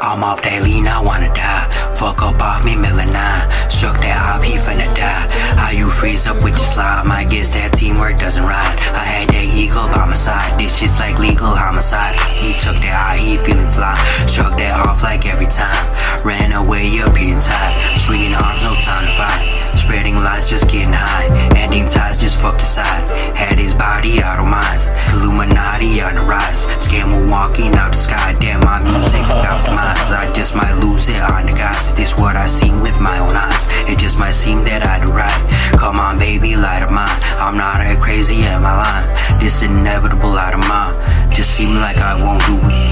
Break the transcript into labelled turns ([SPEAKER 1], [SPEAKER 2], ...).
[SPEAKER 1] I'm off that lean, I wanna die. Fuck up off me, melanine. Struck that off, he finna die. How you freeze up with your slime? I guess that teamwork doesn't ride. I had that eagle by my side. This shit's like legal homicide. He took that high, he feeling fly. Struck that off like every time. Ran away, up here tied. Swinging arms, no time to fight. Spreading lies, just getting high. Ending ties, just fucked aside. Had his body out of minds. Illuminati on the rise. Scam walking out the sky. Lose it on the guys. This what I seen with my own eyes. It just might seem that I do right. Come on, baby, light of mine. I'm not as crazy, am I lying? This inevitable out of mind. Just seem like I won't do it.